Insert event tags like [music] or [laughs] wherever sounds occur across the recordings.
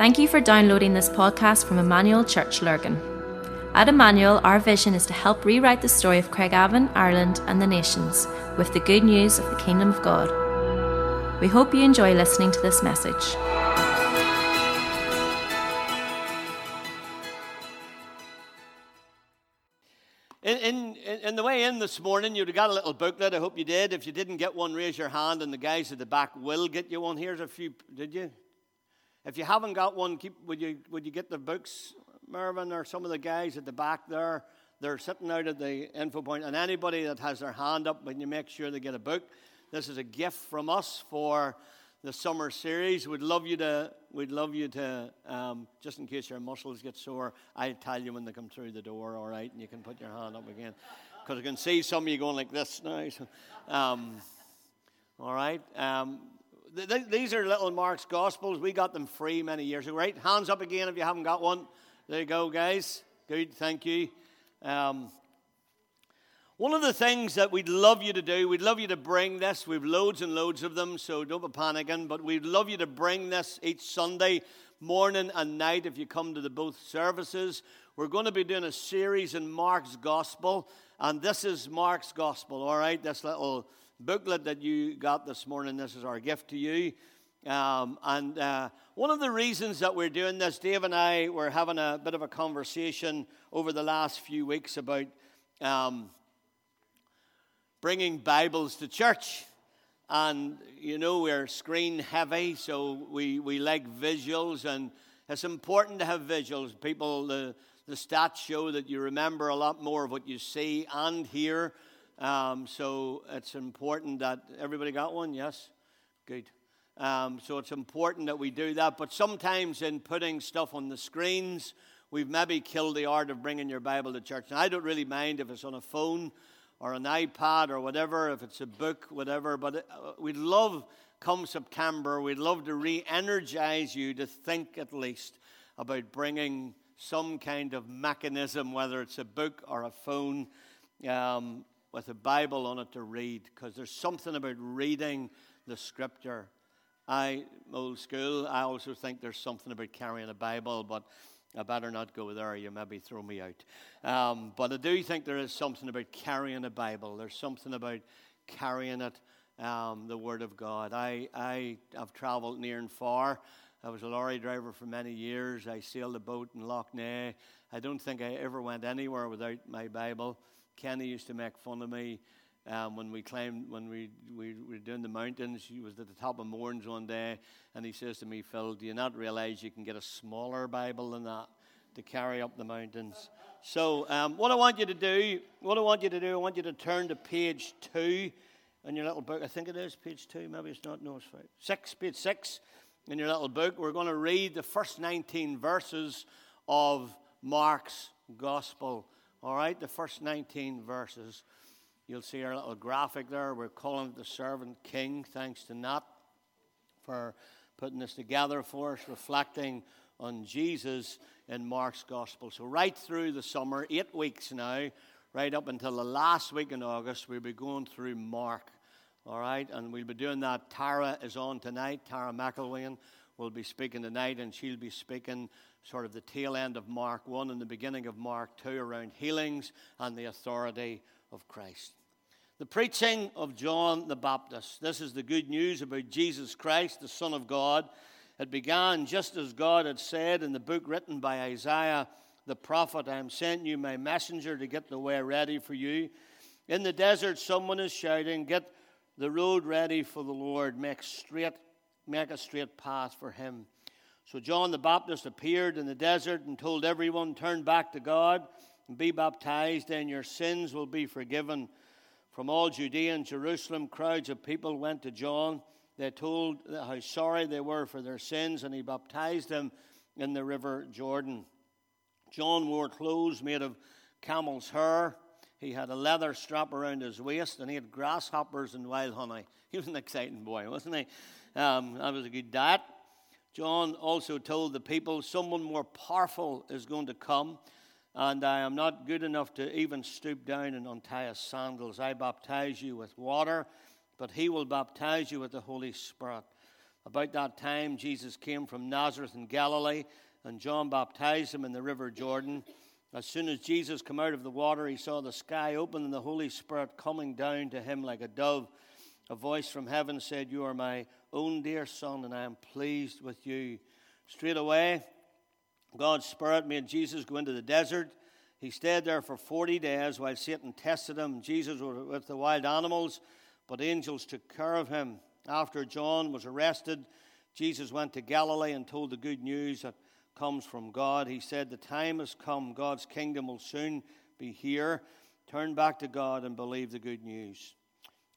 Thank you for downloading this podcast from Emmanuel Church Lurgan. At Emmanuel, our vision is to help rewrite the story of Craigavon, Ireland, and the nations with the good news of the Kingdom of God. We hope you enjoy listening to this message. In, in, in the way in this morning, you'd have got a little booklet. I hope you did. If you didn't get one, raise your hand, and the guys at the back will get you one. Here's a few. Did you? If you haven't got one, keep, would, you, would you get the books, Mervyn, or some of the guys at the back there? They're sitting out at the info point, and anybody that has their hand up, when you make sure they get a book. This is a gift from us for the summer series. We'd love you to, we'd love you to, um, just in case your muscles get sore, I tell you when they come through the door, all right, and you can put your hand up again. Because I can see some of you going like this now. So, um, all right. Um, th- th- these are little Mark's Gospels. We got them free many years ago, right? Hands up again if you haven't got one. There you go, guys. Good, thank you. Um, one of the things that we'd love you to do, we'd love you to bring this. We've loads and loads of them, so don't be panicking. But we'd love you to bring this each Sunday morning and night if you come to the both services. We're going to be doing a series in Mark's Gospel, and this is Mark's Gospel, all right? This little booklet that you got this morning, this is our gift to you. Um, and uh, one of the reasons that we're doing this, Dave and I were having a bit of a conversation over the last few weeks about. Um, bringing Bibles to church. And, you know, we're screen heavy, so we, we like visuals, and it's important to have visuals. People, the, the stats show that you remember a lot more of what you see and hear. Um, so it's important that everybody got one, yes? Good. Um, so it's important that we do that. But sometimes in putting stuff on the screens, we've maybe killed the art of bringing your Bible to church. And I don't really mind if it's on a phone or an iPad or whatever, if it's a book, whatever. But uh, we'd love, come September, we'd love to re energize you to think at least about bringing some kind of mechanism, whether it's a book or a phone, um, with a Bible on it to read, because there's something about reading the scripture. I, old school, I also think there's something about carrying a Bible, but I better not go there, you maybe throw me out. Um, but I do think there is something about carrying a Bible. There's something about carrying it, um, the Word of God. I, I have traveled near and far. I was a lorry driver for many years. I sailed a boat in Lough Neagh. I don't think I ever went anywhere without my Bible. Kenny used to make fun of me um, when we climbed, when we, we, we were doing the mountains, he was at the top of Mournes one day, and he says to me, Phil, do you not realize you can get a smaller Bible than that to carry up the mountains? So, um, what I want you to do, what I want you to do, I want you to turn to page two in your little book. I think it is page two, maybe it's not, no, it's five. Six, page six in your little book. We're going to read the first 19 verses of Mark's Gospel. All right, the first 19 verses. You'll see our little graphic there. We're calling it the Servant King. Thanks to Nat for putting this together for us, reflecting on Jesus in Mark's Gospel. So, right through the summer, eight weeks now, right up until the last week in August, we'll be going through Mark. All right, and we'll be doing that. Tara is on tonight. Tara McElwain will be speaking tonight, and she'll be speaking sort of the tail end of Mark 1 and the beginning of Mark 2 around healings and the authority of Christ. The preaching of John the Baptist. This is the good news about Jesus Christ, the Son of God. It began just as God had said in the book written by Isaiah the prophet I am sending you my messenger to get the way ready for you. In the desert, someone is shouting, Get the road ready for the Lord, make straight, make a straight path for him. So John the Baptist appeared in the desert and told everyone, Turn back to God and be baptized, and your sins will be forgiven. From all Judea and Jerusalem, crowds of people went to John. They told how sorry they were for their sins, and he baptized them in the river Jordan. John wore clothes made of camel's hair. He had a leather strap around his waist, and he had grasshoppers and wild honey. [laughs] He was an exciting boy, wasn't he? Um, that was a good diet. John also told the people, Someone more powerful is going to come and I am not good enough to even stoop down and untie his sandals. I baptize you with water, but he will baptize you with the Holy Spirit. About that time, Jesus came from Nazareth in Galilee, and John baptized him in the river Jordan. As soon as Jesus came out of the water, he saw the sky open and the Holy Spirit coming down to him like a dove. A voice from heaven said, You are my own dear Son, and I am pleased with you. Straight away, God's Spirit made Jesus go into the desert. He stayed there for 40 days while Satan tested him. Jesus was with the wild animals, but angels took care of him. After John was arrested, Jesus went to Galilee and told the good news that comes from God. He said, The time has come, God's kingdom will soon be here. Turn back to God and believe the good news.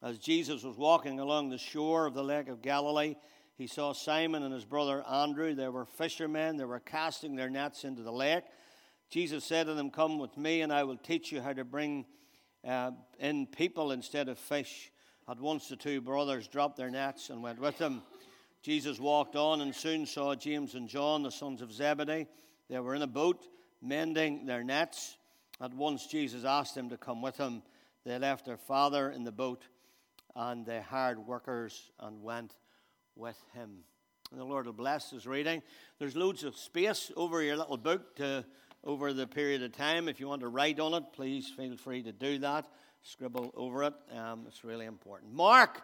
As Jesus was walking along the shore of the Lake of Galilee, he saw Simon and his brother Andrew. They were fishermen, they were casting their nets into the lake. Jesus said to them, Come with me, and I will teach you how to bring uh, in people instead of fish. At once the two brothers dropped their nets and went with him. Jesus walked on and soon saw James and John, the sons of Zebedee. They were in a boat mending their nets. At once Jesus asked them to come with him. They left their father in the boat and they hired workers and went with him. And the Lord will bless his reading. There's loads of space over your little book to, over the period of time. If you want to write on it, please feel free to do that scribble over it. Um, it's really important. Mark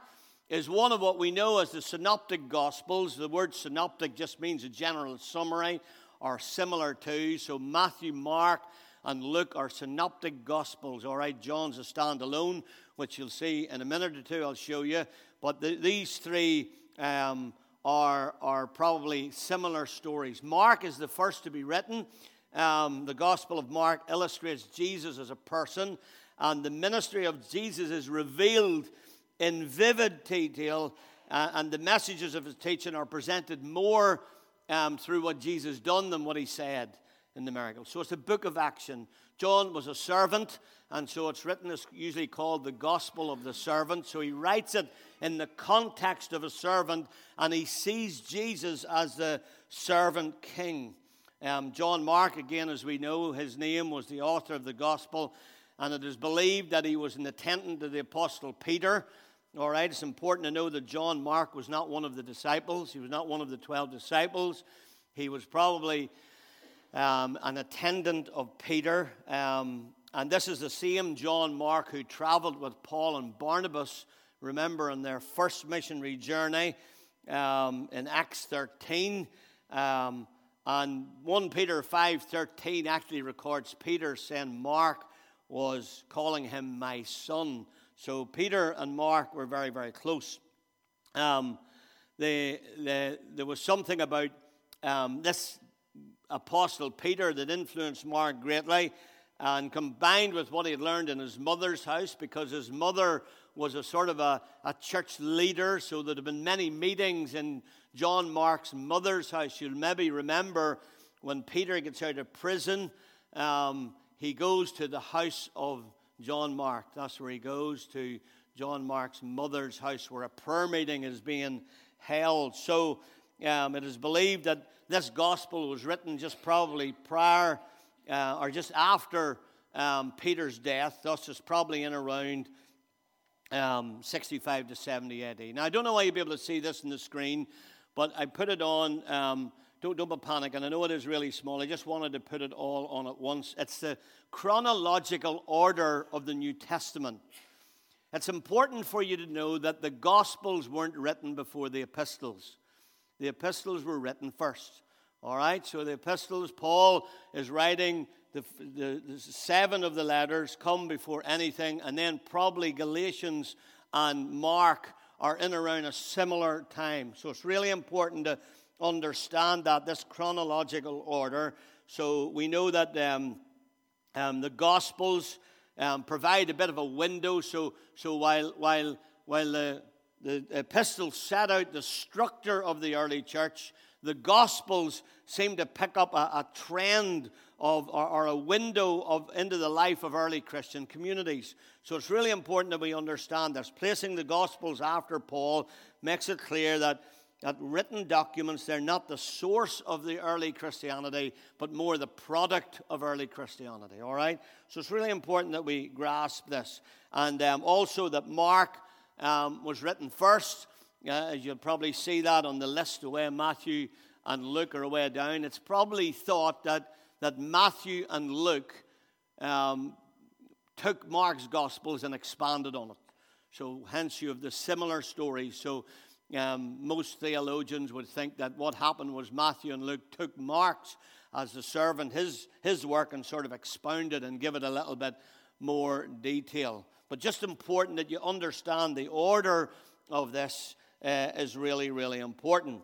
is one of what we know as the synoptic gospels. The word synoptic just means a general summary or similar to. So Matthew, Mark, and Luke are synoptic gospels. All right, John's a standalone, which you'll see in a minute or two. I'll show you. But the, these three um, are, are probably similar stories. Mark is the first to be written. Um, the Gospel of Mark illustrates Jesus as a person and the ministry of Jesus is revealed in vivid detail, uh, and the messages of his teaching are presented more um, through what Jesus done than what he said in the miracle. So it's a book of action. John was a servant, and so it's written it's usually called the Gospel of the Servant. So he writes it in the context of a servant, and he sees Jesus as the servant king. Um, John Mark, again, as we know, his name was the author of the Gospel and it is believed that he was an attendant to the Apostle Peter. All right, it's important to know that John Mark was not one of the disciples, he was not one of the 12 disciples. He was probably um, an attendant of Peter. Um, and this is the same John Mark who traveled with Paul and Barnabas, remember, on their first missionary journey um, in Acts 13. Um, and 1 Peter 5.13 actually records Peter saying, Mark was calling him my son. So Peter and Mark were very, very close. Um, there was something about um, this apostle Peter that influenced Mark greatly, and combined with what he had learned in his mother's house, because his mother was a sort of a, a church leader, so there had been many meetings in John Mark's mother's house. You'll maybe remember when Peter gets out of prison. Um, he goes to the house of John Mark. That's where he goes to John Mark's mother's house, where a prayer meeting is being held. So um, it is believed that this gospel was written just probably prior uh, or just after um, Peter's death. Thus, it's probably in around um, 65 to 70 AD. Now, I don't know why you'll be able to see this in the screen, but I put it on um, don't, don't be panicking. I know it is really small. I just wanted to put it all on at once. It's the chronological order of the New Testament. It's important for you to know that the Gospels weren't written before the epistles. The epistles were written first. All right? So the epistles, Paul is writing the, the, the seven of the letters come before anything, and then probably Galatians and Mark are in around a similar time. So it's really important to understand that, this chronological order. So we know that um, um, the Gospels um, provide a bit of a window. So, so while, while, while the, the epistles set out the structure of the early church, the Gospels seem to pick up a, a trend of, or, or, a window of, into the life of early Christian communities. So it's really important that we understand this. Placing the Gospels after Paul makes it clear that that written documents, they're not the source of the early Christianity, but more the product of early Christianity, all right? So it's really important that we grasp this. And um, also that Mark um, was written first. uh, as you'll probably see that on the list of where Matthew and Luke are way down, it's probably thought that, that Matthew and Luke um, took Mark's Gospels and expanded on it. So, hence, you have the similar stories. So, um, most theologians would think that what happened was Matthew and Luke took Mark's as the servant, his, his work, and sort of expounded and give it a little bit more detail. But just important that you understand the order of this uh, is really, really important.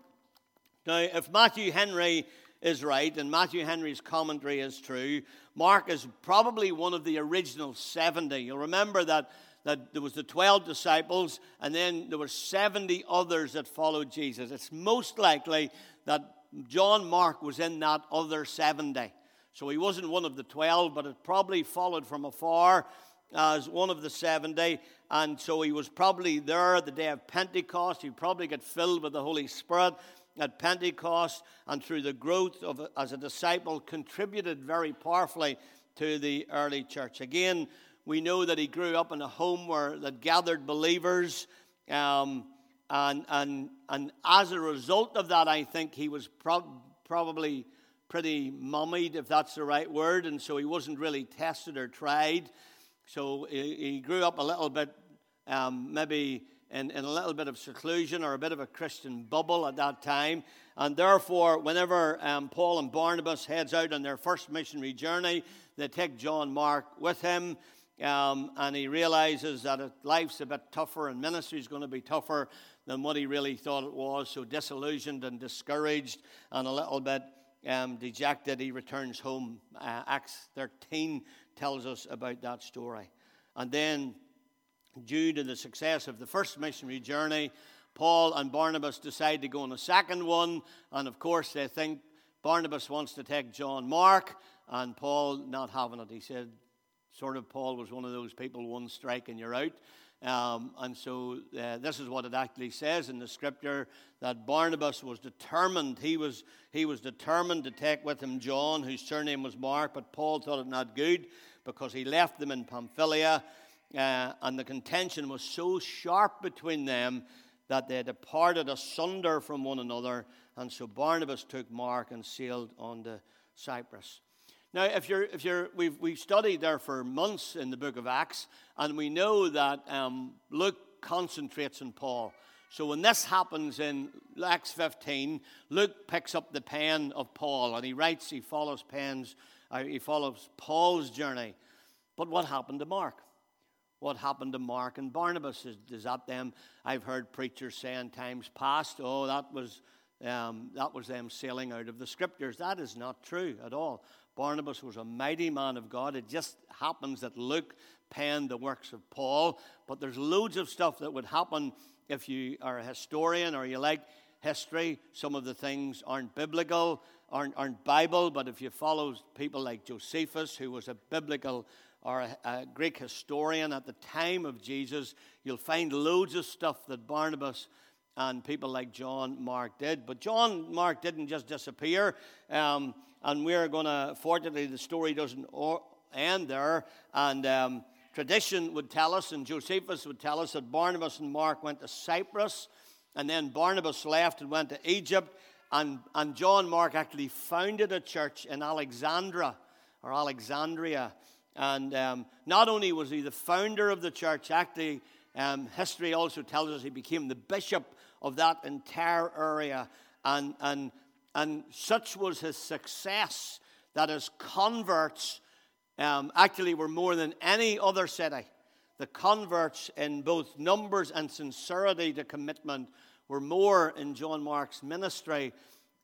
Now, if Matthew Henry is right and Matthew Henry's commentary is true, Mark is probably one of the original 70. You'll remember that, that there was the 12 disciples and then there were 70 others that followed Jesus. It's most likely that John Mark was in that other 70. So he wasn't one of the 12, but it probably followed from afar as one of the 70. And so he was probably there the day of Pentecost. He probably got filled with the Holy Spirit at Pentecost and through the growth of as a disciple contributed very powerfully to the early church. Again, we know that he grew up in a home where that gathered believers. Um, and, and, and as a result of that, I think he was pro- probably pretty mummied, if that's the right word, and so he wasn't really tested or tried. So he, he grew up a little bit, um, maybe in, in a little bit of seclusion or a bit of a Christian bubble at that time. And therefore, whenever um, Paul and Barnabas heads out on their first missionary journey, they take John Mark with him. Um, and he realizes that life's a bit tougher and ministry is going to be tougher than what he really thought it was. So, disillusioned and discouraged and a little bit um, dejected, he returns home. Uh, Acts 13 tells us about that story. And then, due to the success of the first missionary journey, Paul and Barnabas decide to go on a second one. And of course, they think Barnabas wants to take John Mark, and Paul not having it. He said, sort of, Paul was one of those people, one strike and you're out. Um, and so uh, this is what it actually says in the scripture that Barnabas was determined. He was, he was determined to take with him John, whose surname was Mark, but Paul thought it not good because he left them in Pamphylia. Uh, and the contention was so sharp between them that they departed asunder from one another. And so Barnabas took Mark and sailed on to Cyprus. Now, if you're, if you're, we've, we've studied there for months in the book of Acts, and we know that um, Luke concentrates on Paul. So when this happens in Acts 15, Luke picks up the pen of Paul and he writes, he follows pens, uh, he follows Paul's journey. But what happened to Mark? What happened to Mark and Barnabas? Is, is that them? I've heard preachers say in times past, oh, that was, um, that was them sailing out of the scriptures. That is not true at all. Barnabas was a mighty man of God. It just happens that Luke penned the works of Paul, but there's loads of stuff that would happen if you are a historian or you like history. Some of the things aren't biblical, aren't, aren't Bible, but if you follow people like Josephus, who was a biblical or a, a Greek historian at the time of Jesus, you'll find loads of stuff that Barnabas and people like John Mark did. But John Mark didn't just disappear. Um, and we're going to, fortunately, the story doesn't end there. And um, tradition would tell us, and Josephus would tell us, that Barnabas and Mark went to Cyprus, and then Barnabas left and went to Egypt. And, and John Mark actually founded a church in Alexandria or Alexandria. And um, not only was he the founder of the church, actually, um, history also tells us he became the bishop of that entire area. And, and and such was his success that his converts um, actually were more than any other city. The converts, in both numbers and sincerity to commitment, were more in John Mark's ministry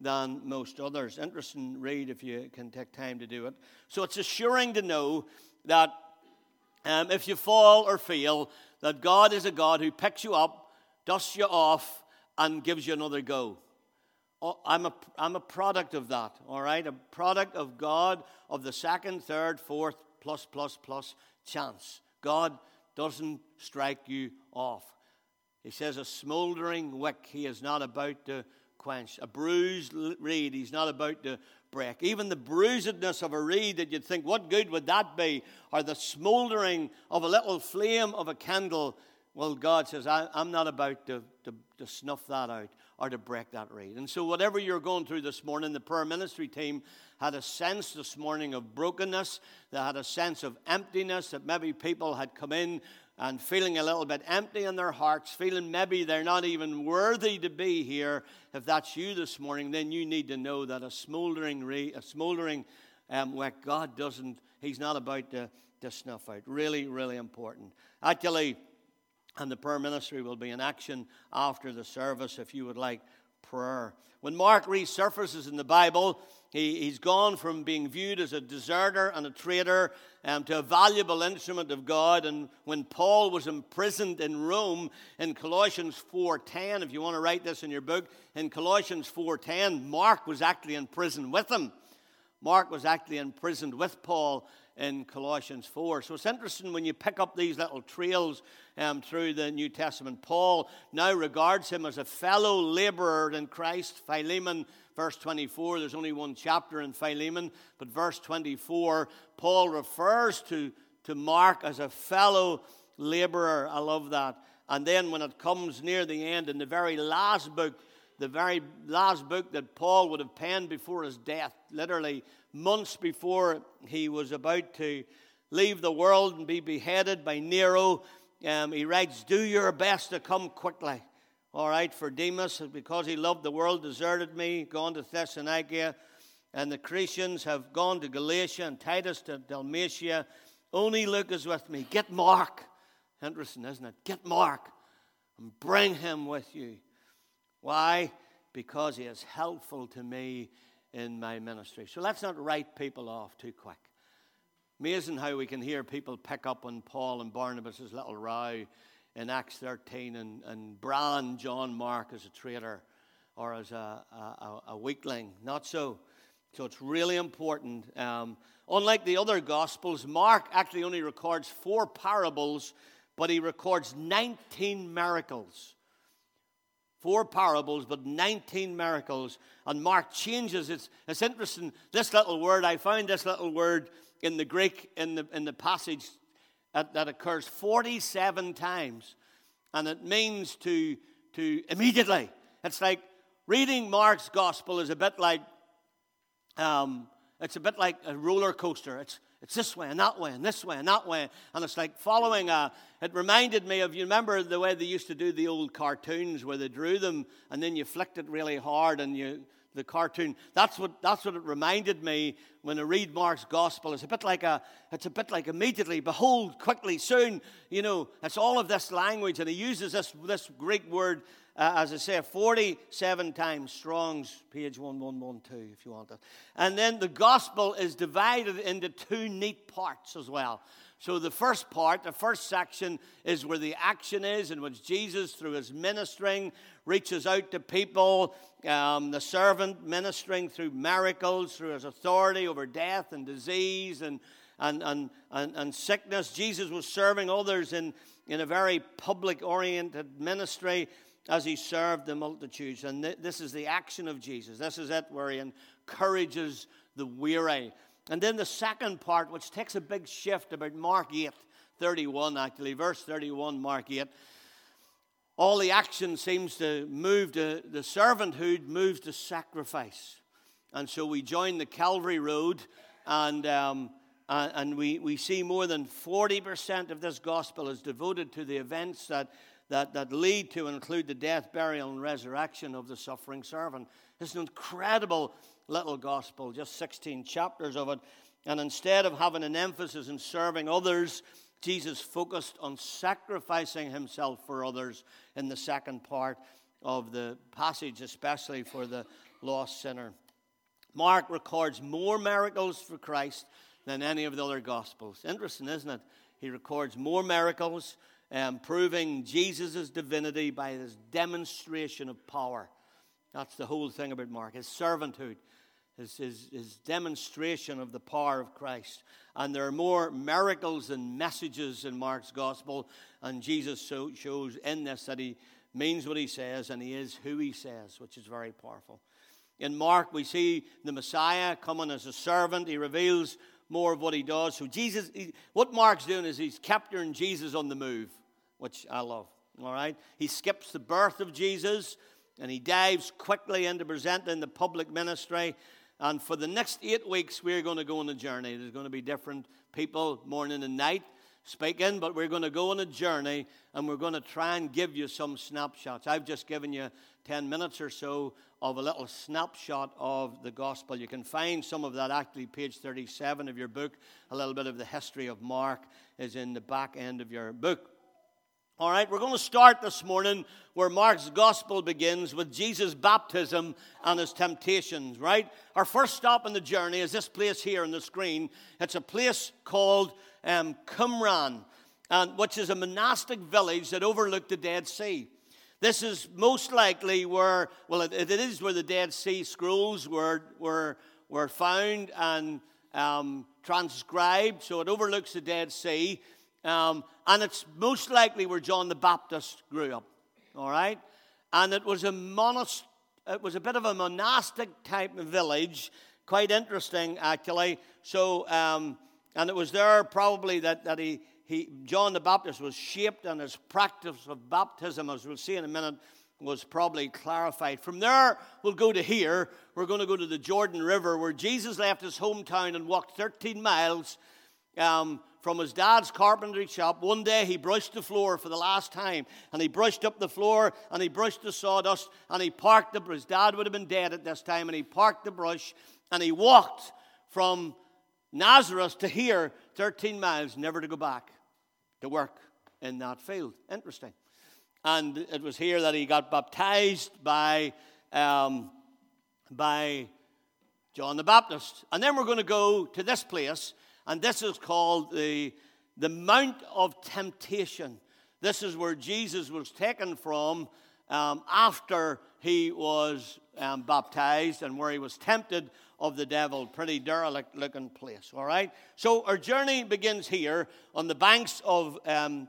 than most others. Interesting read if you can take time to do it. So it's assuring to know that um, if you fall or fail, that God is a God who picks you up, dusts you off, and gives you another go. Oh, I'm a, I'm a product of that, all right? A product of God of the second, third, fourth, plus, plus, plus chance. God doesn't strike you off. He says, a smoldering wick he is not about to quench. A bruised reed he's not about to break. Even the bruisedness of a reed that you'd think, what good would that be? Or the smoldering of a little flame of a candle well, God says, I, am not about to, to, to, snuff that out or to break that reed. And so, whatever you're going through this morning, the prayer ministry team had a sense this morning of brokenness. They had a sense of emptiness that maybe people had come in and feeling a little bit empty in their hearts, feeling maybe they're not even worthy to be here. If that's you this morning, then you need to know that a smoldering, re- a smoldering um, God doesn't, He's not about to, to snuff out. Really, really important. Actually, and the prayer ministry will be in action after the service if you would like prayer. When Mark resurfaces in the Bible, he, he's gone from being viewed as a deserter and a traitor um, to a valuable instrument of God. And when Paul was imprisoned in Rome in Colossians 4.10, if you want to write this in your book, in Colossians 4.10, Mark was actually in prison with him. Mark was actually imprisoned with Paul in Colossians 4. So it's interesting when you pick up these little trails um, through the New Testament. Paul now regards him as a fellow laborer in Christ. Philemon, verse 24, there's only one chapter in Philemon, but verse 24, Paul refers to, to Mark as a fellow laborer. I love that. And then when it comes near the end, in the very last book, the very last book that Paul would have penned before his death, literally months before he was about to leave the world and be beheaded by Nero, um, he writes, Do your best to come quickly. All right, for Demas, because he loved the world, deserted me, gone to Thessalonica, and the Cretans have gone to Galatia and Titus to Dalmatia. Only Luke is with me. Get Mark. Interesting, isn't it? Get Mark and bring him with you. Why? Because he is helpful to me in my ministry. So let's not write people off too quick. Amazing how we can hear people pick up on Paul and Barnabas' little row in Acts 13 and, and brand John Mark as a traitor or as a, a, a weakling. Not so. So it's really important. Um, unlike the other Gospels, Mark actually only records four parables, but he records 19 miracles. Four parables, but 19 miracles. And Mark changes. It's, it's interesting. This little word, I found this little word in the Greek in the, in the passage that, that occurs 47 times. And it means to, to immediately. It's like reading Mark's gospel is a bit like, um, it's a bit like a roller coaster. It's, it's this way and that way and this way and that way. And it's like following a. It reminded me of, you remember the way they used to do the old cartoons where they drew them and then you flicked it really hard and you. The cartoon. That's what, that's what it reminded me when I read Mark's gospel. It's a bit like a, it's a bit like immediately, behold, quickly, soon. You know, it's all of this language, and he uses this, this Greek word uh, as I say, 47 times, Strong's page 1112, if you want it. And then the gospel is divided into two neat parts as well. So the first part, the first section, is where the action is, in which Jesus, through his ministering, reaches out to people. Um, the servant ministering through miracles, through his authority over death and disease and, and, and, and, and sickness. Jesus was serving others in, in a very public oriented ministry as he served the multitudes. And th- this is the action of Jesus. This is it where he encourages the weary. And then the second part, which takes a big shift about Mark 8, 31, actually, verse 31, Mark 8. All the action seems to move to the servanthood, moves to sacrifice. And so we join the Calvary Road, and, um, and we, we see more than 40% of this gospel is devoted to the events that that, that lead to include the death, burial, and resurrection of the suffering servant. It's an incredible little gospel, just 16 chapters of it. And instead of having an emphasis in serving others, Jesus focused on sacrificing himself for others in the second part of the passage, especially for the lost sinner. Mark records more miracles for Christ than any of the other gospels. Interesting, isn't it? He records more miracles um, proving Jesus' divinity by his demonstration of power. That's the whole thing about Mark, his servanthood, his, his, his demonstration of the power of Christ. And there are more miracles and messages in Mark's gospel, and Jesus so, shows in this that he means what he says and he is who he says, which is very powerful. In Mark, we see the Messiah coming as a servant. He reveals more of what he does. So, Jesus, he, what Mark's doing is he's capturing Jesus on the move. Which I love. All right? He skips the birth of Jesus and he dives quickly into presenting the public ministry. And for the next eight weeks, we're going to go on a journey. There's going to be different people morning and night speaking, but we're going to go on a journey and we're going to try and give you some snapshots. I've just given you 10 minutes or so of a little snapshot of the gospel. You can find some of that actually, page 37 of your book. A little bit of the history of Mark is in the back end of your book. All right, we're going to start this morning where Mark's gospel begins with Jesus' baptism and his temptations, right? Our first stop in the journey is this place here on the screen. It's a place called um, Qumran, and, which is a monastic village that overlooked the Dead Sea. This is most likely where, well, it, it is where the Dead Sea Scrolls were, were, were found and um, transcribed, so it overlooks the Dead Sea. Um, and it's most likely where John the Baptist grew up. All right? And it was a monast- it was a bit of a monastic type of village. Quite interesting, actually. So, um, and it was there probably that, that he, he, John the Baptist was shaped and his practice of baptism, as we'll see in a minute, was probably clarified. From there, we'll go to here. We're going to go to the Jordan River, where Jesus left his hometown and walked 13 miles um, from his dad's carpentry shop. One day he brushed the floor for the last time, and he brushed up the floor, and he brushed the sawdust, and he parked the. His dad would have been dead at this time, and he parked the brush, and he walked from Nazareth to here, 13 miles, never to go back to work in that field. Interesting. And it was here that he got baptized by, um, by John the Baptist. And then we're going to go to this place and this is called the, the Mount of Temptation. This is where Jesus was taken from um, after he was um, baptized and where he was tempted of the devil. Pretty derelict looking place, all right? So our journey begins here on the banks of um,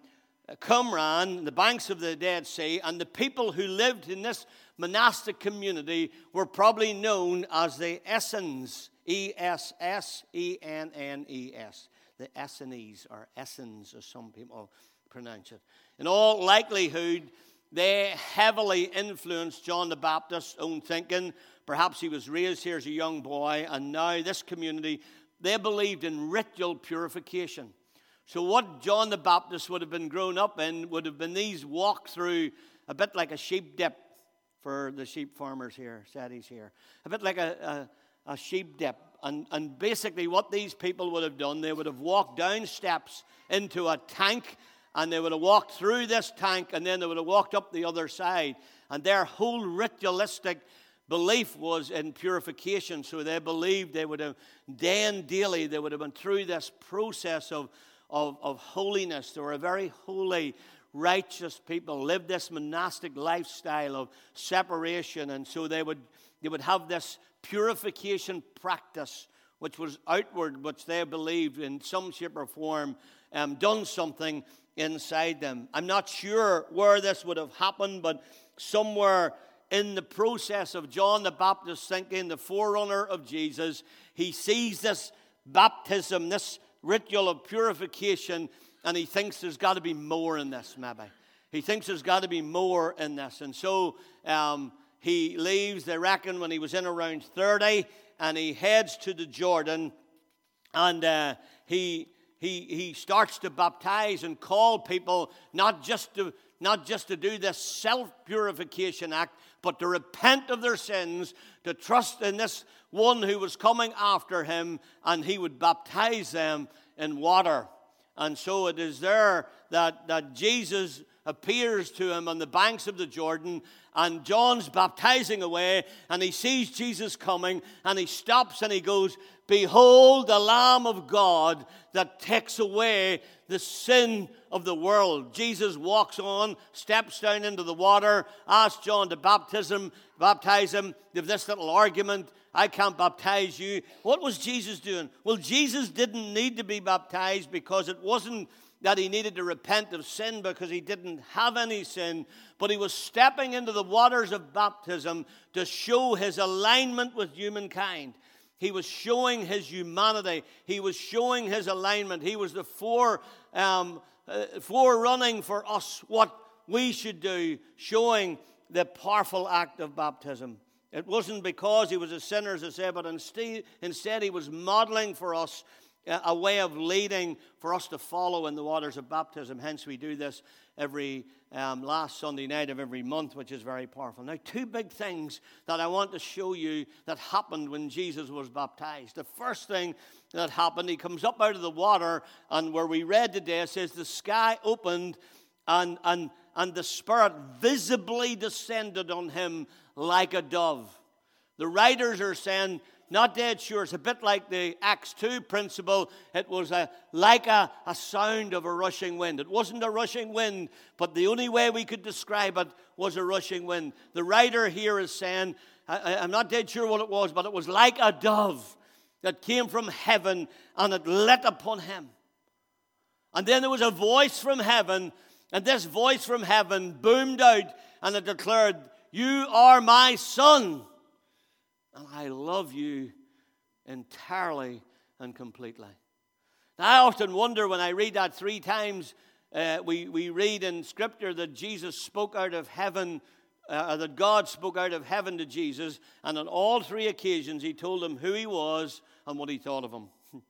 Uh, Qumran, the banks of the Dead Sea, and the people who lived in this monastic community were probably known as the Essenes. E S S E N N E S. The Essenes, or Essens, as some people pronounce it. In all likelihood, they heavily influenced John the Baptist's own thinking. Perhaps he was raised here as a young boy, and now this community, they believed in ritual purification. So, what John the Baptist would have been grown up in would have been these walk through a bit like a sheep dip for the sheep farmers here, saddies here. A bit like a, a sheep dip. And, and basically, what these people would have done, they would have walked down steps into a tank, and they would have walked through this tank, and then they would have walked up the other side. And their whole ritualistic belief was in purification. So they believed they would have, day and daily, they would have been through this process of, of, of holiness. They were a very holy, righteous people, lived this monastic lifestyle of separation. And so they would, they would have this purification practice, which was outward, which they believed in some shape or form um, done something inside them. I'm not sure where this would have happened, but somewhere in the process of John the Baptist thinking, the forerunner of Jesus, he sees this baptism, this ritual of purification, and he thinks there's got to be more in this, maybe. He thinks there's got to be more in this. And so um, he leaves, they reckon, when he was in around 30, and he heads to the Jordan, and uh, he, he, he starts to baptize and call people not just to, not just to do this self purification act, but to repent of their sins, to trust in this one who was coming after him, and he would baptize them in water. And so it is there that, that Jesus appears to him on the banks of the Jordan, and John's baptizing away, and he sees Jesus coming, and he stops and he goes, Behold the Lamb of God that takes away the sin of the world. Jesus walks on, steps down into the water, asks John to baptism, baptize him. Have this little argument. I can't baptize you. What was Jesus doing? Well, Jesus didn't need to be baptized because it wasn't that he needed to repent of sin because he didn't have any sin, but he was stepping into the waters of baptism to show his alignment with humankind. He was showing his humanity. He was showing his alignment. He was the fore, um, uh, forerunning for us what we should do, showing the powerful act of baptism. It wasn't because he was a sinner, as I say, but instead, instead he was modeling for us a way of leading for us to follow in the waters of baptism. Hence, we do this every um, last Sunday night of every month, which is very powerful. Now, two big things that I want to show you that happened when Jesus was baptized. The first thing that happened, he comes up out of the water, and where we read today, says the sky opened, and, and, and the Spirit visibly descended on him like a dove. The writers are saying not dead sure. It's a bit like the Acts 2 principle. It was a, like a, a sound of a rushing wind. It wasn't a rushing wind, but the only way we could describe it was a rushing wind. The writer here is saying, I, I'm not dead sure what it was, but it was like a dove that came from heaven and it lit upon him. And then there was a voice from heaven, and this voice from heaven boomed out and it declared, You are my son and I love you entirely and completely. Now, I often wonder when I read that three times, uh, we, we read in Scripture that Jesus spoke out of heaven, uh, that God spoke out of heaven to Jesus, and on all three occasions he told him who he was and what he thought of him. [laughs]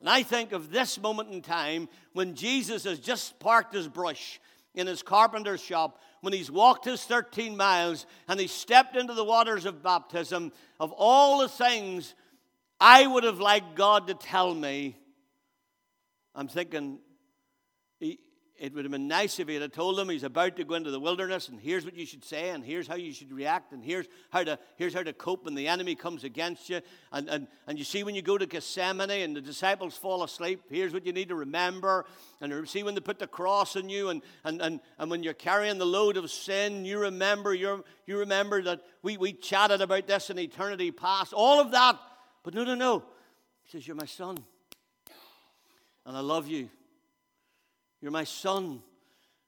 And I think of this moment in time when Jesus has just parked his brush in his carpenter's shop when he's walked his 13 miles and he stepped into the waters of baptism, of all the things I would have liked God to tell me, I'm thinking, it would have been nice if he had told them he's about to go into the wilderness and here's what you should say and here's how you should react and here's how to, here's how to cope when the enemy comes against you. And, and, and you see when you go to Gethsemane and the disciples fall asleep, here's what you need to remember. And you see when they put the cross on you and, and, and, and when you're carrying the load of sin, you remember, you you remember that we, we chatted about this in eternity past. All of that. But no, no, no. He says, You're my son. And I love you. You're my son,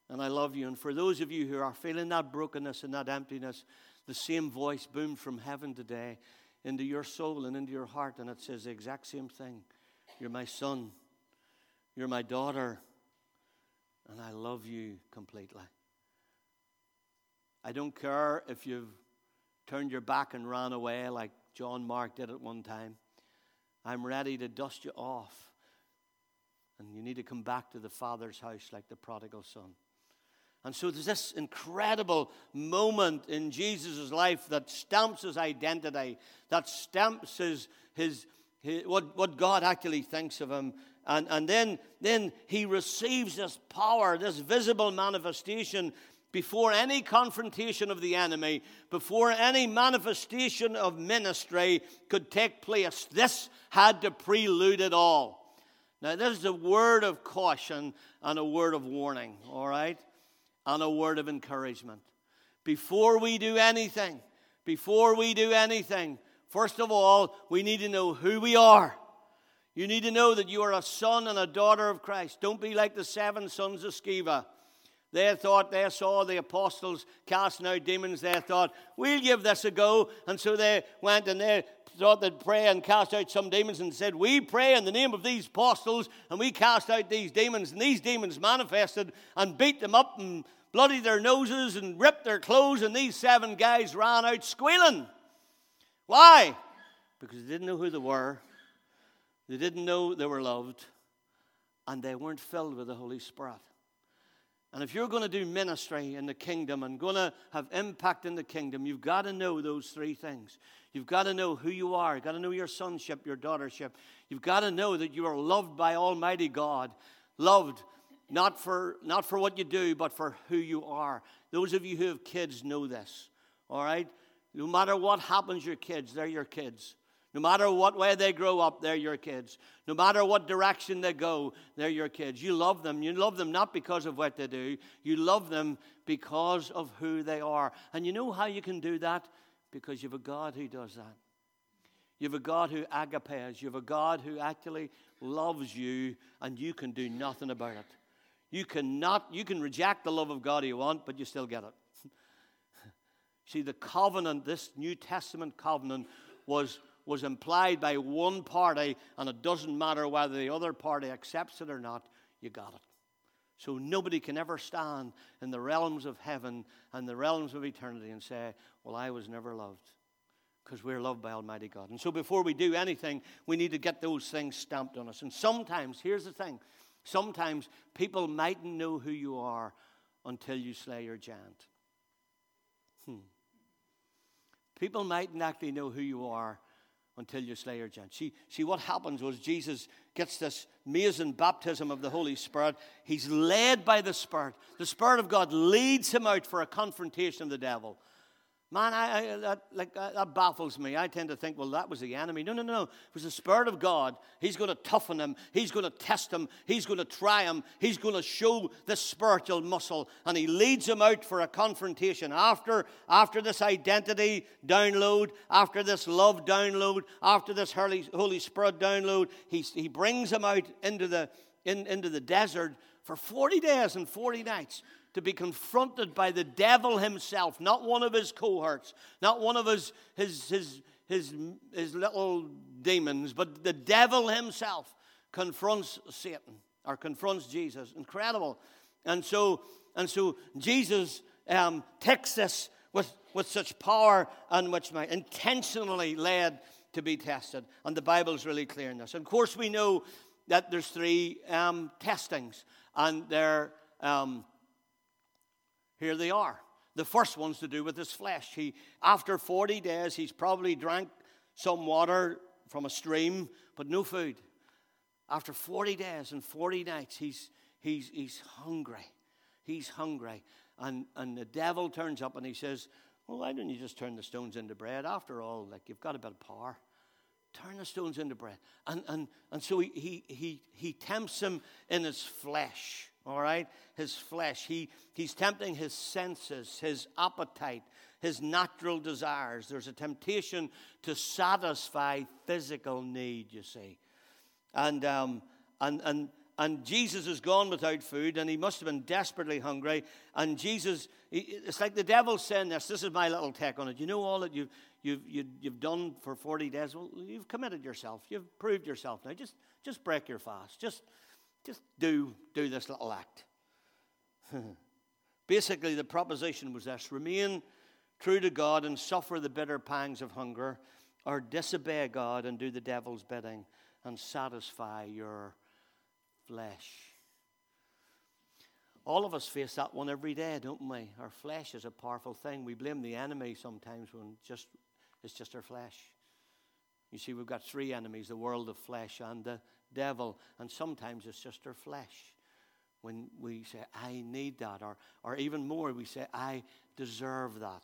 and I love you. And for those of you who are feeling that brokenness and that emptiness, the same voice boomed from heaven today into your soul and into your heart, and it says the exact same thing. You're my son, you're my daughter, and I love you completely. I don't care if you've turned your back and ran away like John Mark did at one time. I'm ready to dust you off and you need to come back to the Father's house like the prodigal son. And so there's this incredible moment in Jesus' life that stamps his identity, that stamps his, his, his, what, what God actually thinks of him. And, and then, then he receives this power, this visible manifestation before any confrontation of the enemy, before any manifestation of ministry could take place. This had to prelude it all. Now, this is a word of caution and a word of warning, all right? And a word of encouragement. Before we do anything, before we do anything, first of all, we need to know who we are. You need to know that you are a son and a daughter of Christ. Don't be like the seven sons of Sceva. They thought they saw the apostles casting out demons. They thought, we'll give this a go. And so they went and they thought they'd pray and cast out some demons and said, We pray in the name of these apostles and we cast out these demons. And these demons manifested and beat them up and bloodied their noses and ripped their clothes. And these seven guys ran out squealing. Why? Because they didn't know who they were, they didn't know they were loved, and they weren't filled with the Holy Spirit. And if you're going to do ministry in the kingdom and going to have impact in the kingdom, you've got to know those three things. You've got to know who you are. You've got to know your sonship, your daughtership. You've got to know that you are loved by Almighty God. Loved not for, not for what you do, but for who you are. Those of you who have kids know this. All right? No matter what happens, your kids, they're your kids. No matter what way they grow up, they're your kids. No matter what direction they go, they're your kids. You love them. You love them not because of what they do, you love them because of who they are. And you know how you can do that? Because you have a God who does that. You have a God who agapes. You have a God who actually loves you, and you can do nothing about it. You cannot, you can reject the love of God you want, but you still get it. [laughs] See, the covenant, this New Testament covenant, was was implied by one party, and it doesn't matter whether the other party accepts it or not, you got it. So nobody can ever stand in the realms of heaven and the realms of eternity and say, Well, I was never loved. Because we're loved by Almighty God. And so before we do anything, we need to get those things stamped on us. And sometimes, here's the thing sometimes people mightn't know who you are until you slay your giant. Hmm. People mightn't actually know who you are until you slay her, giant. See, see, what happens was Jesus gets this amazing baptism of the Holy Spirit. He's led by the Spirit. The Spirit of God leads him out for a confrontation of the devil. Man, I, I, that, like, uh, that baffles me. I tend to think, well, that was the enemy. No, no, no. No. It was the Spirit of God. He's going to toughen him. He's going to test him. He's going to try him. He's going to show the spiritual muscle. And he leads him out for a confrontation. After, after this identity download, after this love download, after this Holy, Holy Spirit download, he, he brings him out into the, in, into the desert for 40 days and 40 nights to be confronted by the devil himself, not one of his cohorts, not one of his, his, his, his, his little demons, but the devil himself confronts Satan or confronts Jesus. Incredible. And so, and so Jesus um, takes this with, with such power and which might, intentionally led to be tested. And the Bible's really clear in this. And of course, we know that there's three um, testings, and they're um, here they are. The first one's to do with his flesh. He, after 40 days, he's probably drank some water from a stream, but no food. After 40 days and 40 nights, he's, he's, he's hungry. He's hungry. And, and the devil turns up and he says, Well, why don't you just turn the stones into bread? After all, like you've got a bit of power. Turn the stones into bread. And, and, and so he, he, he, he tempts him in his flesh all right? His flesh. He, he's tempting his senses, his appetite, his natural desires. There's a temptation to satisfy physical need, you see. And, um, and, and, and Jesus has gone without food, and he must have been desperately hungry. And Jesus, it's like the devil saying this. This is my little take on it. You know all that you've, you've, you've done for 40 days? Well, you've committed yourself. You've proved yourself. Now just, just break your fast. Just, just do, do this little act. [laughs] Basically, the proposition was this remain true to God and suffer the bitter pangs of hunger, or disobey God and do the devil's bidding and satisfy your flesh. All of us face that one every day, don't we? Our flesh is a powerful thing. We blame the enemy sometimes when just, it's just our flesh. You see, we've got three enemies the world of flesh and the devil, and sometimes it's just our flesh. When we say, I need that, or, or even more, we say, I deserve that.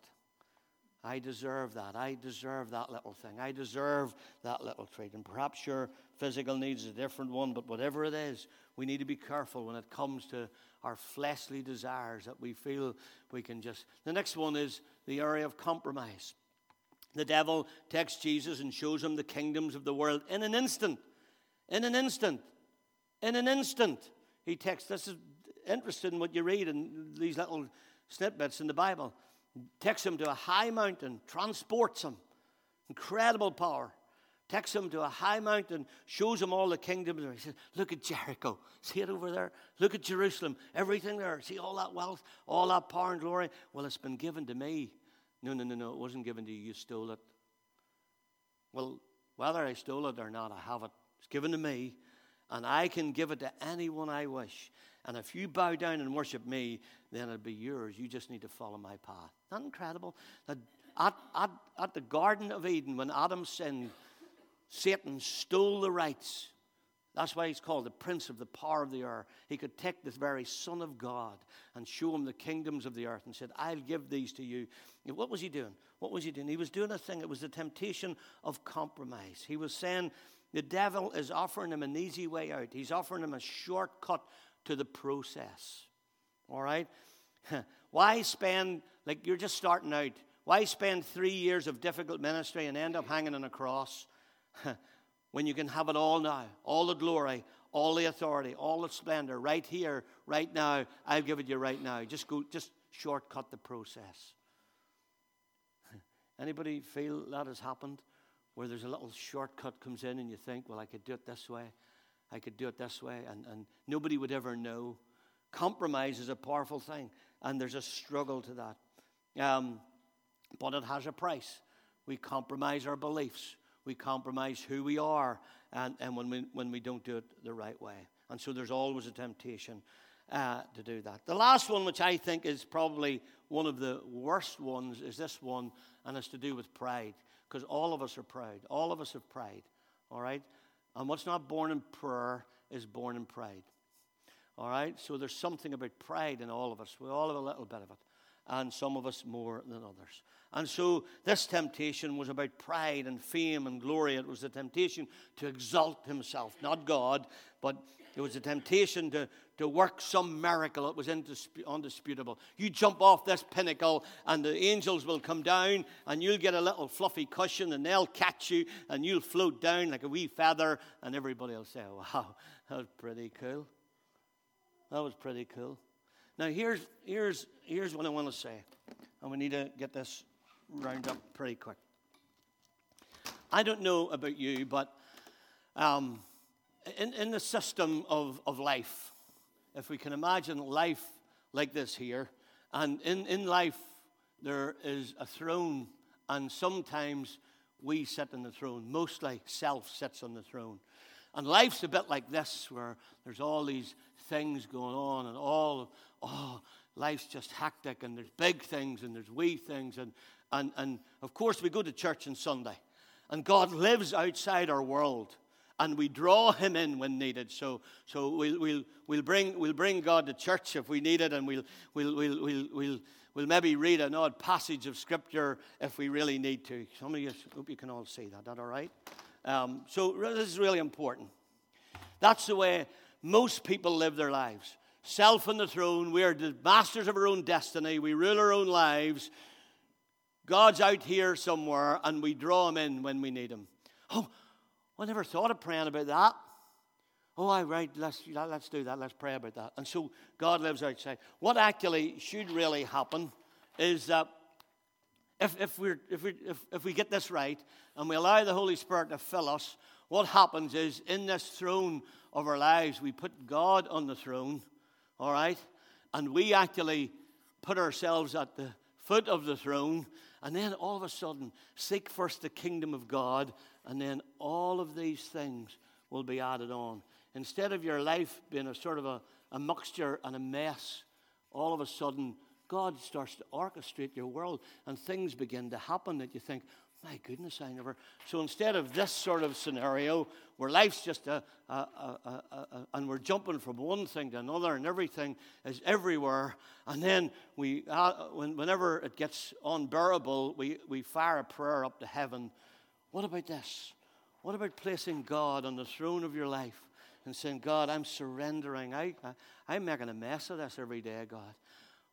I deserve that. I deserve that little thing. I deserve that little treat. And perhaps your physical needs is a different one, but whatever it is, we need to be careful when it comes to our fleshly desires that we feel we can just. The next one is the area of compromise. The devil takes Jesus and shows him the kingdoms of the world in an instant. In an instant. In an instant. He takes, this is interesting what you read in these little snippets in the Bible. Takes him to a high mountain, transports him. Incredible power. Takes him to a high mountain, shows him all the kingdoms. He says, Look at Jericho. See it over there? Look at Jerusalem. Everything there. See all that wealth, all that power and glory? Well, it's been given to me. No, no, no, no. It wasn't given to you. You stole it. Well, whether I stole it or not, I have it. It's given to me, and I can give it to anyone I wish. And if you bow down and worship me, then it'll be yours. You just need to follow my path. Isn't that incredible? That at, at, at the Garden of Eden, when Adam sinned, Satan stole the rights. That's why he's called the prince of the power of the earth. He could take the very Son of God and show him the kingdoms of the earth and said, I'll give these to you. What was he doing? What was he doing? He was doing a thing. It was the temptation of compromise. He was saying, the devil is offering him an easy way out. He's offering him a shortcut to the process. All right? [laughs] Why spend, like you're just starting out, why spend three years of difficult ministry and end up hanging on a cross [laughs] when you can have it all now? All the glory, all the authority, all the splendor, right here, right now. I'll give it you right now. Just go, just shortcut the process. [laughs] Anybody feel that has happened? where there's a little shortcut comes in and you think, well, I could do it this way. I could do it this way. And, and nobody would ever know Compromise is a powerful thing, and there's a struggle to that. Um, but it has a price. We compromise our beliefs, we compromise who we are, and, and when, we, when we don't do it the right way. And so there's always a temptation uh, to do that. The last one, which I think is probably one of the worst ones, is this one, and it's to do with pride. Because all of us are proud. All of us have pride. All right? And what's not born in prayer is born in pride. All right? So there's something about pride in all of us. We all have a little bit of it. And some of us more than others. And so this temptation was about pride and fame and glory. It was a temptation to exalt himself, not God, but it was a temptation to, to work some miracle. It was undisputable. You jump off this pinnacle, and the angels will come down, and you'll get a little fluffy cushion, and they'll catch you, and you'll float down like a wee feather, and everybody will say, Wow, that was pretty cool. That was pretty cool. Now, here's, here's, here's what I want to say, and we need to get this round up pretty quick. I don't know about you, but um, in, in the system of, of life, if we can imagine life like this here, and in, in life there is a throne, and sometimes we sit on the throne. Mostly self sits on the throne. And life's a bit like this, where there's all these things going on, and all, oh, life's just hectic, and there's big things, and there's wee things, and, and, and of course, we go to church on Sunday, and God lives outside our world and we draw him in when needed. So, so we'll, we'll, we'll, bring, we'll bring God to church if we need it, and we'll, we'll, we'll, we'll, we'll, we'll maybe read an odd passage of Scripture if we really need to. Some of you, hope you can all see that. That all right? Um, so this is really important. That's the way most people live their lives. Self on the throne. We are the masters of our own destiny. We rule our own lives. God's out here somewhere, and we draw him in when we need him. Oh, I never thought of praying about that. Oh, I right, let's, let's do that. Let's pray about that. And so God lives outside. What actually should really happen is that if, if, we're, if, we if, if we get this right and we allow the Holy Spirit to fill us, what happens is in this throne of our lives, we put God on the throne, all right? And we actually put ourselves at the foot of the throne. And then all of a sudden, seek first the kingdom of God and then all of these things will be added on. Instead of your life being a sort of a, a mixture and a mess, all of a sudden, God starts to orchestrate your world and things begin to happen that you think, my goodness, I never. So instead of this sort of scenario where life's just a, a, a, a, and we're jumping from one thing to another and everything is everywhere, and then we, uh, when, whenever it gets unbearable, we, we fire a prayer up to heaven what about this? What about placing God on the throne of your life and saying, God, I'm surrendering. I, I, am making a mess of this every day, God.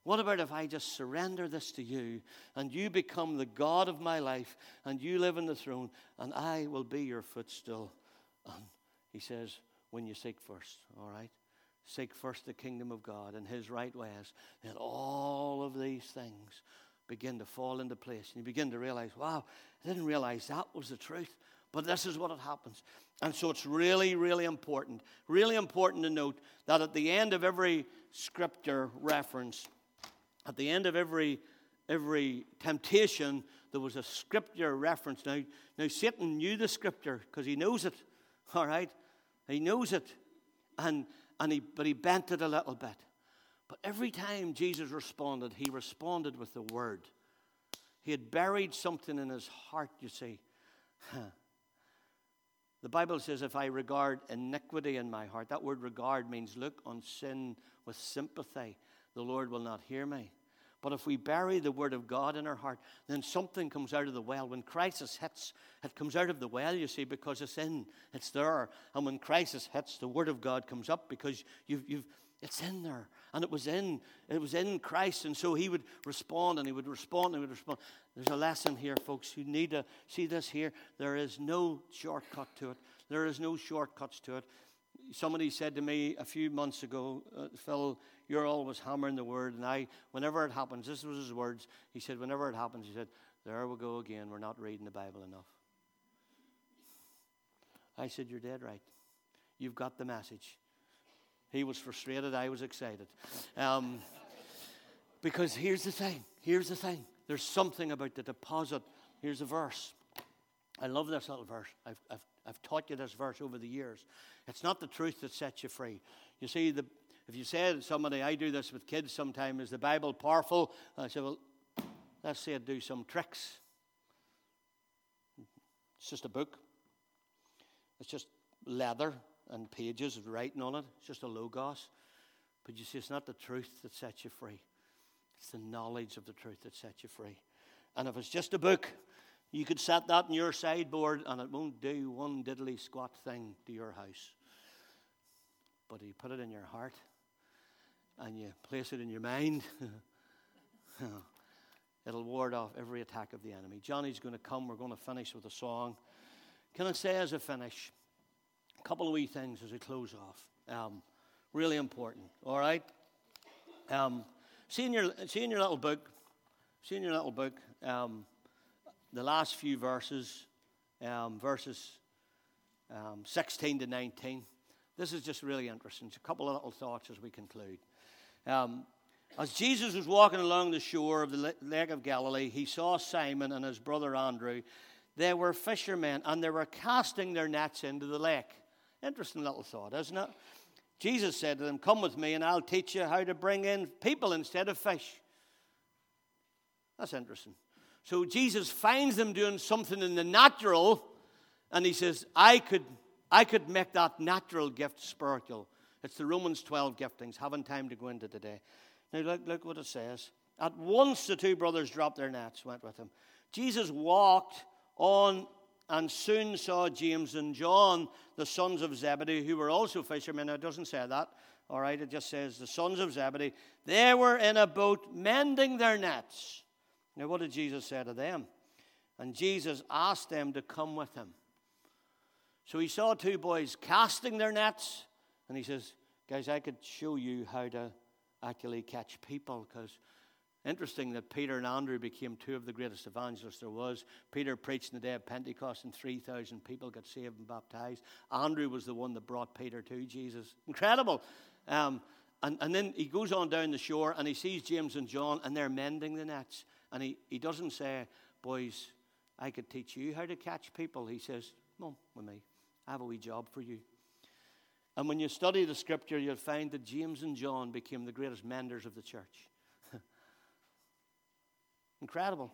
What about if I just surrender this to you and you become the God of my life and you live in the throne and I will be your footstool? And he says, when you seek first, all right? Seek first the kingdom of God and his right ways, then all of these things begin to fall into place. And you begin to realize, wow, I didn't realize that was the truth. But this is what it happens. And so it's really, really important, really important to note that at the end of every scripture reference, at the end of every every temptation, there was a scripture reference. Now, now Satan knew the scripture because he knows it. [laughs] All right, he knows it, and and he but he bent it a little bit. But every time Jesus responded, he responded with the word. He had buried something in his heart, you see. [laughs] The Bible says, if I regard iniquity in my heart, that word regard means look on sin with sympathy, the Lord will not hear me. But if we bury the word of God in our heart, then something comes out of the well. When crisis hits, it comes out of the well, you see, because it's in, it's there. And when crisis hits, the word of God comes up because you've, you've, it's in there. And it was in, it was in Christ. And so he would respond and he would respond and he would respond. There's a lesson here, folks. You need to see this here. There is no shortcut to it. There is no shortcuts to it. Somebody said to me a few months ago, uh, Phil, you're always hammering the word. And I, whenever it happens, this was his words. He said, whenever it happens, he said, there we go again. We're not reading the Bible enough. I said, you're dead right. You've got the message. He was frustrated, I was excited. Um, because here's the thing here's the thing there's something about the deposit. Here's a verse. I love this little verse. I've, I've, I've taught you this verse over the years. It's not the truth that sets you free. You see, the, if you say to somebody, I do this with kids sometimes, is the Bible powerful? I say, well, let's say it do some tricks. It's just a book. It's just leather and pages with writing on it. It's just a logos. But you see, it's not the truth that sets you free. It's the knowledge of the truth that sets you free. And if it's just a book, you could set that in your sideboard and it won't do one diddly squat thing to your house. But you put it in your heart and you place it in your mind, [laughs] it'll ward off every attack of the enemy. Johnny's going to come. We're going to finish with a song. Can I say as a finish, a couple of wee things as we close off? Um, really important, all right? Um, see, in your, see in your little book, see in your little book, um, the last few verses, um, verses um, 16 to 19. This is just really interesting. It's a couple of little thoughts as we conclude. Um, as Jesus was walking along the shore of the Lake of Galilee, he saw Simon and his brother Andrew. They were fishermen and they were casting their nets into the lake. Interesting little thought, isn't it? Jesus said to them, Come with me and I'll teach you how to bring in people instead of fish. That's interesting. So Jesus finds them doing something in the natural and he says, I could, I could make that natural gift spiritual. It's the Romans 12 giftings. Haven't time to go into today. Now, look, look what it says. At once the two brothers dropped their nets, went with him. Jesus walked on and soon saw James and John, the sons of Zebedee, who were also fishermen. Now, it doesn't say that. All right, it just says the sons of Zebedee. They were in a boat mending their nets. Now, what did Jesus say to them? And Jesus asked them to come with him. So he saw two boys casting their nets, and he says, Guys, I could show you how to actually catch people because interesting that Peter and Andrew became two of the greatest evangelists there was. Peter preached on the day of Pentecost, and 3,000 people got saved and baptized. Andrew was the one that brought Peter to Jesus. Incredible. Um, and, and then he goes on down the shore and he sees James and John, and they're mending the nets. And he, he doesn't say, Boys, I could teach you how to catch people. He says, Come with me. I have a wee job for you. And when you study the scripture, you'll find that James and John became the greatest menders of the church. [laughs] Incredible.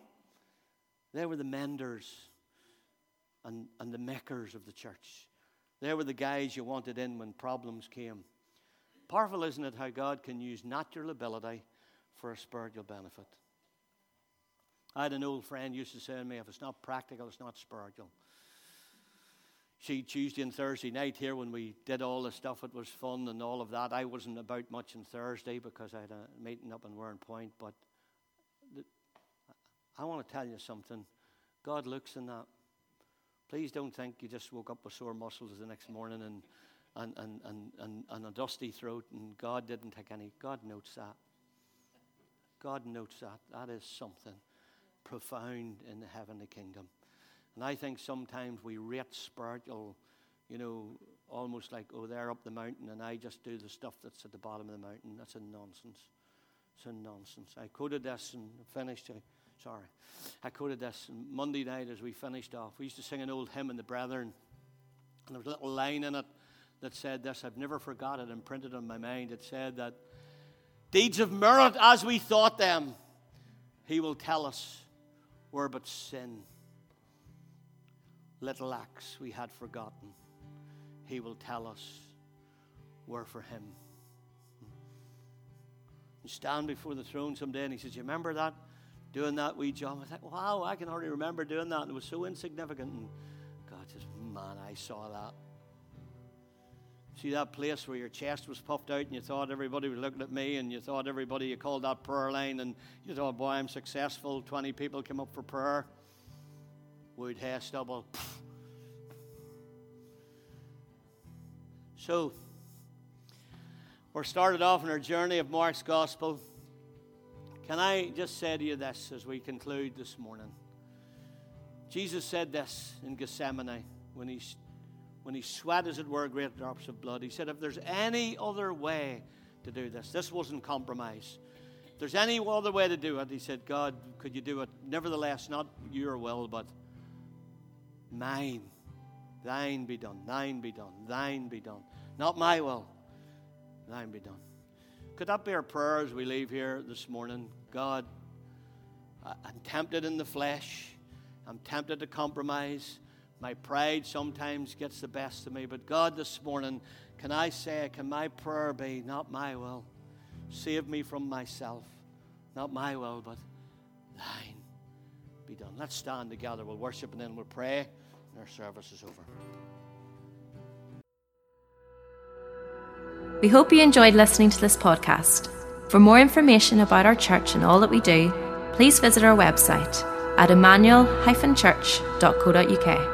They were the menders and, and the makers of the church. They were the guys you wanted in when problems came. Powerful, isn't it, how God can use natural ability for a spiritual benefit? I had an old friend used to say to me, if it's not practical, it's not spiritual see Tuesday and Thursday night here when we did all the stuff. It was fun and all of that. I wasn't about much on Thursday because I had a meeting up in Warrenpoint. But the, I want to tell you something. God looks in that. Please don't think you just woke up with sore muscles the next morning and, and, and, and, and, and a dusty throat and God didn't take any. God notes that. God notes that. That is something profound in the heavenly kingdom. And I think sometimes we rate spiritual, you know, almost like, oh, they're up the mountain and I just do the stuff that's at the bottom of the mountain. That's a nonsense. It's a nonsense. I quoted this and finished. Sorry. I quoted this Monday night as we finished off. We used to sing an old hymn in the Brethren, and there was a little line in it that said this. I've never forgot it, imprinted on my mind. It said that deeds of merit as we thought them, he will tell us were but sin little acts we had forgotten, He will tell us were for Him. You stand before the throne someday and He says, You remember that? Doing that wee job. I thought, wow, I can already remember doing that. It was so insignificant. And God says, Man, I saw that. See that place where your chest was puffed out and you thought everybody was looking at me and you thought everybody, you called that prayer line and you thought, boy, I'm successful. 20 people came up for prayer hair, stubble. So, we're started off on our journey of Mark's Gospel. Can I just say to you this as we conclude this morning? Jesus said this in Gethsemane when he when he sweat, as it were, great drops of blood. He said, If there's any other way to do this, this wasn't compromise. If there's any other way to do it, he said, God, could you do it? Nevertheless, not your will, but mine. Thine be done, thine be done, thine be done. Not my will, thine be done. Could that be our prayer as we leave here this morning? God, I'm tempted in the flesh. I'm tempted to compromise. My pride sometimes gets the best of me. But God, this morning, can I say, can my prayer be, not my will? Save me from myself. Not my will, but thine be done. Let's stand together. We'll worship and then we'll pray, and our service is over. We hope you enjoyed listening to this podcast. For more information about our church and all that we do, please visit our website at emmanuel-church.co.uk.